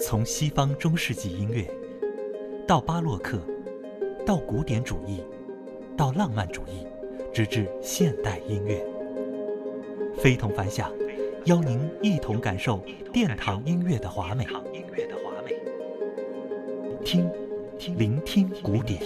从西方中世纪音乐，到巴洛克，到古典主义，到浪漫主义，直至现代音乐，非同凡响，邀您一同感受殿堂音乐的华美。听，聆听古典。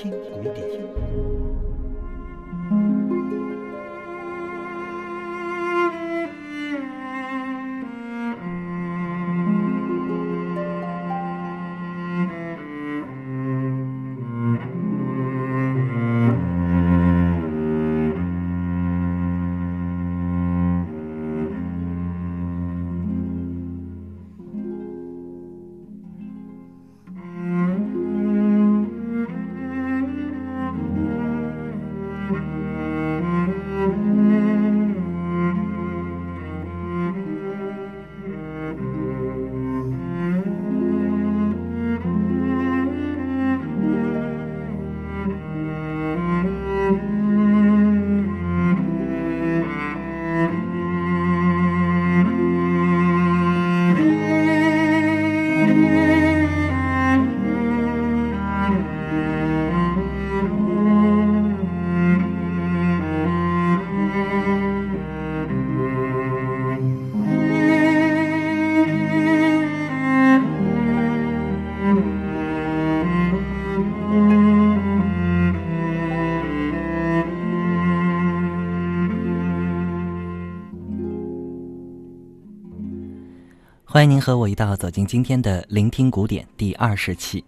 欢迎您和我一道走进今天的聆听古典第二十期。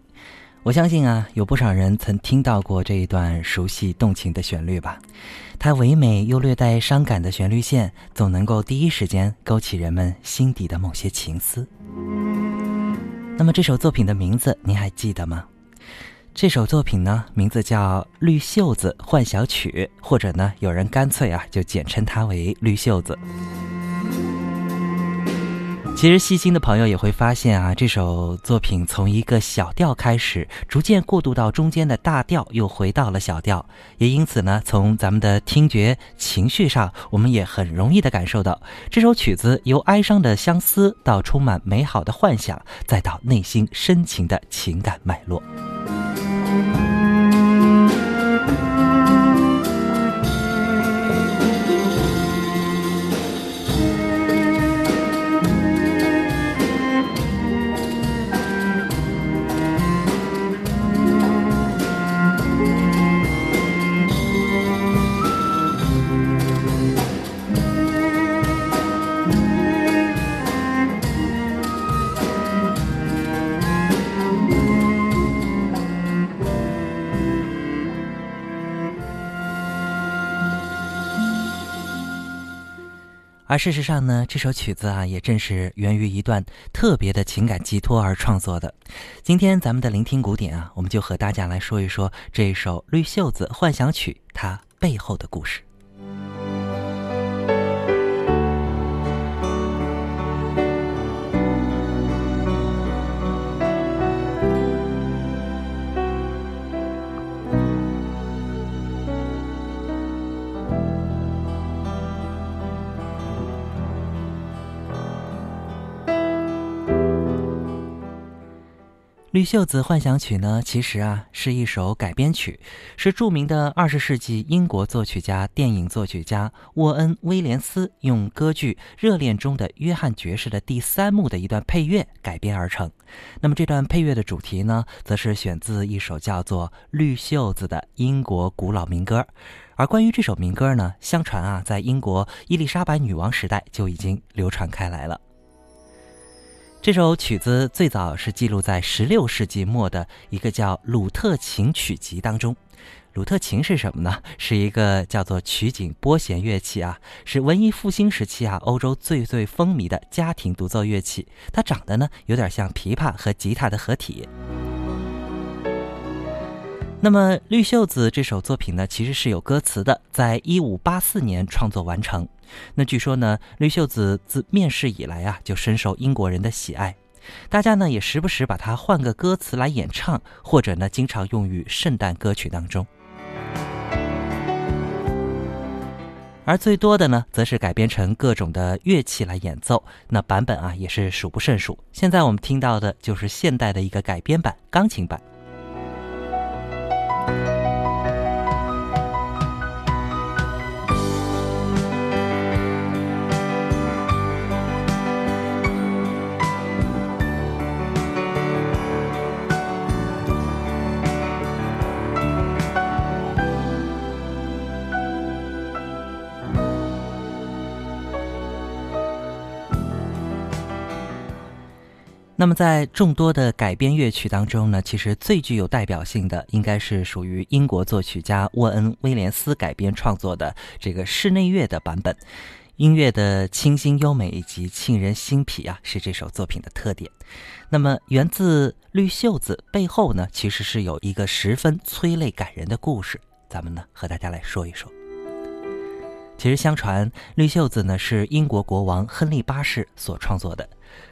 我相信啊，有不少人曾听到过这一段熟悉动情的旋律吧？它唯美又略带伤感的旋律线，总能够第一时间勾起人们心底的某些情思。那么这首作品的名字您还记得吗？这首作品呢，名字叫《绿袖子幻想曲》，或者呢，有人干脆啊就简称它为《绿袖子》。其实细心的朋友也会发现啊，这首作品从一个小调开始，逐渐过渡到中间的大调，又回到了小调。也因此呢，从咱们的听觉情绪上，我们也很容易的感受到这首曲子由哀伤的相思到充满美好的幻想，再到内心深情的情感脉络。而事实上呢，这首曲子啊，也正是源于一段特别的情感寄托而创作的。今天咱们的聆听古典啊，我们就和大家来说一说这一首《绿袖子幻想曲》它背后的故事。《绿袖子幻想曲》呢，其实啊是一首改编曲，是著名的二十世纪英国作曲家、电影作曲家沃恩·威廉斯用歌剧《热恋中的约翰爵士》的第三幕的一段配乐改编而成。那么这段配乐的主题呢，则是选自一首叫做《绿袖子》的英国古老民歌。而关于这首民歌呢，相传啊，在英国伊丽莎白女王时代就已经流传开来了。这首曲子最早是记录在16世纪末的一个叫《鲁特琴曲集》当中。鲁特琴是什么呢？是一个叫做曲颈拨弦乐器啊，是文艺复兴时期啊欧洲最最风靡的家庭独奏乐器。它长得呢有点像琵琶和吉他的合体。那么《绿袖子》这首作品呢，其实是有歌词的，在一五八四年创作完成。那据说呢，《绿袖子》自面世以来啊，就深受英国人的喜爱，大家呢也时不时把它换个歌词来演唱，或者呢经常用于圣诞歌曲当中。而最多的呢，则是改编成各种的乐器来演奏，那版本啊也是数不胜数。现在我们听到的就是现代的一个改编版，钢琴版。那么，在众多的改编乐曲当中呢，其实最具有代表性的，应该是属于英国作曲家沃恩·威廉斯改编创作的这个室内乐的版本。音乐的清新优美以及沁人心脾啊，是这首作品的特点。那么，源自《绿袖子》背后呢，其实是有一个十分催泪感人的故事。咱们呢，和大家来说一说。其实，相传《绿袖子》呢是英国国王亨利八世所创作的。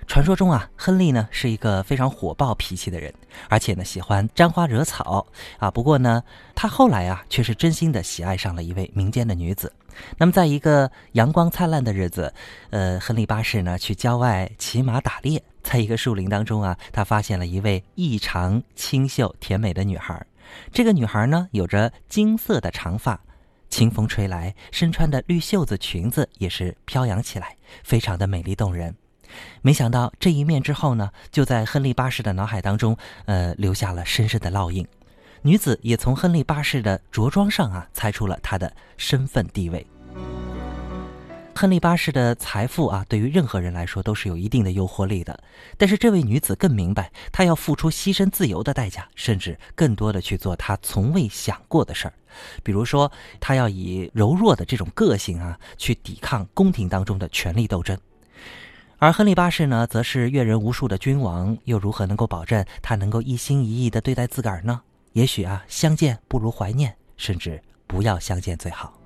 传说中啊，亨利呢是一个非常火爆脾气的人，而且呢喜欢沾花惹草啊。不过呢，他后来啊却是真心的喜爱上了一位民间的女子。那么，在一个阳光灿烂的日子，呃，亨利八世呢去郊外骑马打猎，在一个树林当中啊，他发现了一位异常清秀甜美的女孩。这个女孩呢有着金色的长发。清风吹来，身穿的绿袖子裙子也是飘扬起来，非常的美丽动人。没想到这一面之后呢，就在亨利八世的脑海当中，呃，留下了深深的烙印。女子也从亨利八世的着装上啊，猜出了他的身份地位。亨利八世的财富啊，对于任何人来说都是有一定的诱惑力的。但是这位女子更明白，她要付出牺牲自由的代价，甚至更多的去做她从未想过的事儿。比如说，她要以柔弱的这种个性啊，去抵抗宫廷当中的权力斗争。而亨利八世呢，则是阅人无数的君王，又如何能够保证他能够一心一意的对待自个儿呢？也许啊，相见不如怀念，甚至不要相见最好。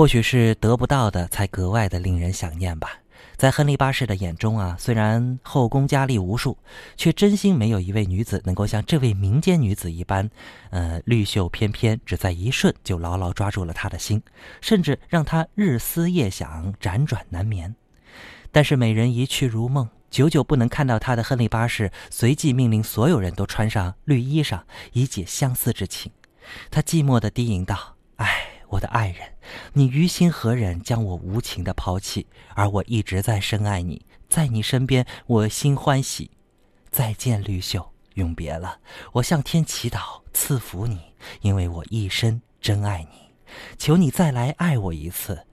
或许是得不到的，才格外的令人想念吧。在亨利八世的眼中啊，虽然后宫佳丽无数，却真心没有一位女子能够像这位民间女子一般，呃，绿袖翩翩，只在一瞬就牢牢抓住了他的心，甚至让他日思夜想，辗转难眠。但是美人一去如梦，久久不能看到她的亨利八世，随即命令所有人都穿上绿衣裳，以解相思之情。他寂寞地低吟道：“唉。”我的爱人，你于心何忍将我无情的抛弃？而我一直在深爱你，在你身边，我心欢喜。再见，绿袖，永别了。我向天祈祷，赐福你，因为我一生真爱你。求你再来爱我一次。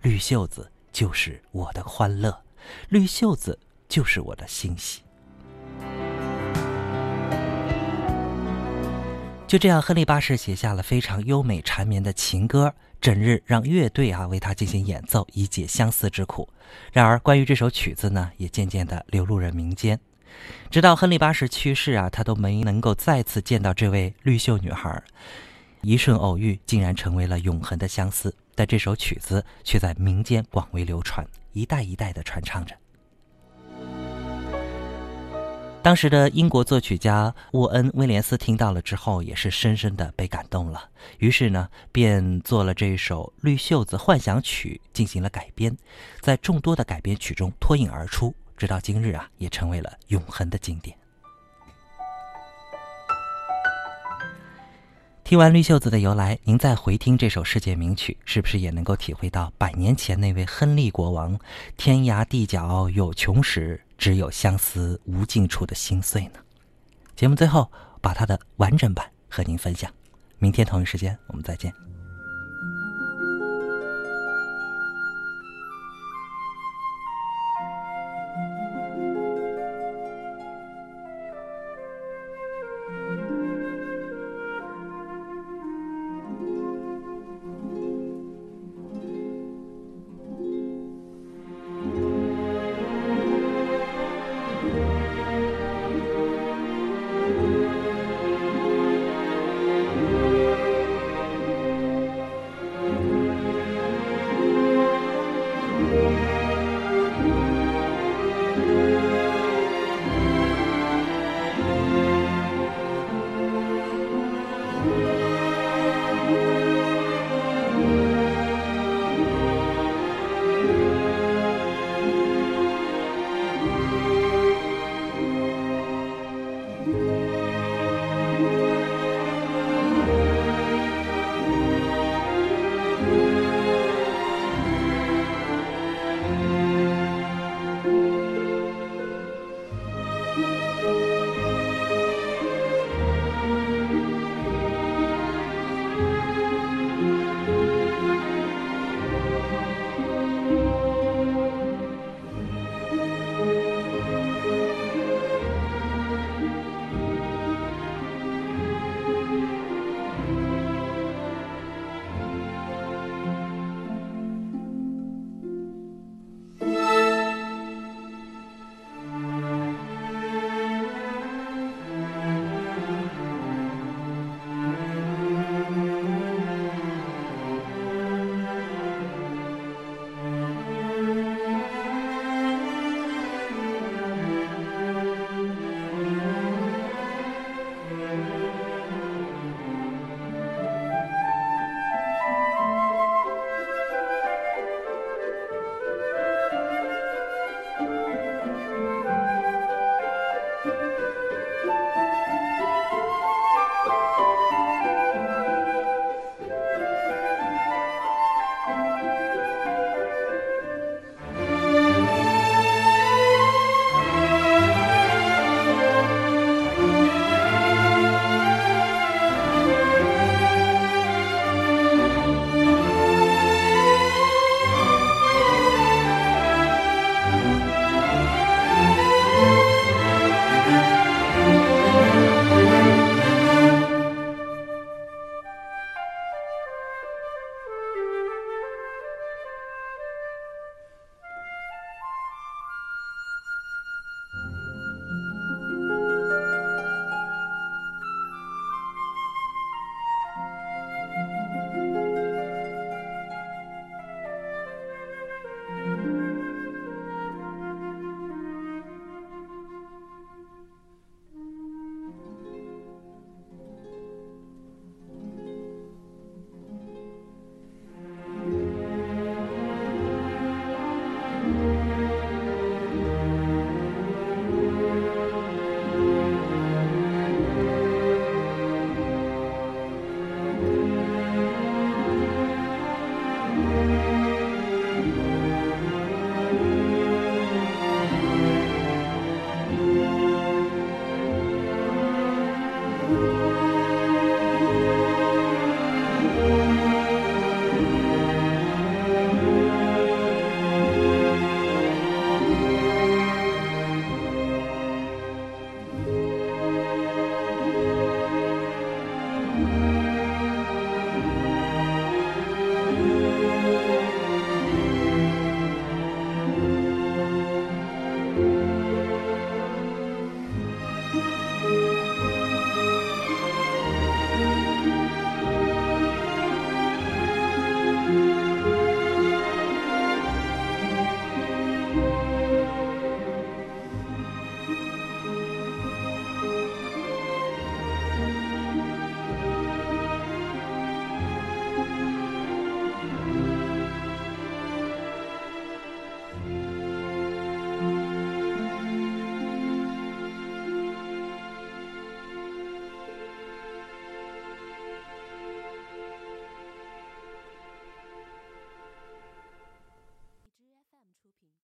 绿袖子就是我的欢乐，绿袖子就是我的欣喜。就这样，亨利八世写下了非常优美缠绵的情歌，整日让乐队啊为他进行演奏，以解相思之苦。然而，关于这首曲子呢，也渐渐地流入了民间。直到亨利八世去世啊，他都没能够再次见到这位绿袖女孩。一瞬偶遇，竟然成为了永恒的相思。但这首曲子却在民间广为流传，一代一代的传唱着。当时的英国作曲家沃恩·威廉斯听到了之后，也是深深的被感动了。于是呢，便做了这首《绿袖子幻想曲》进行了改编，在众多的改编曲中脱颖而出，直到今日啊，也成为了永恒的经典。听完《绿袖子》的由来，您再回听这首世界名曲，是不是也能够体会到百年前那位亨利国王“天涯地角有穷时”。只有相思无尽处的心碎呢。节目最后把它的完整版和您分享。明天同一时间我们再见。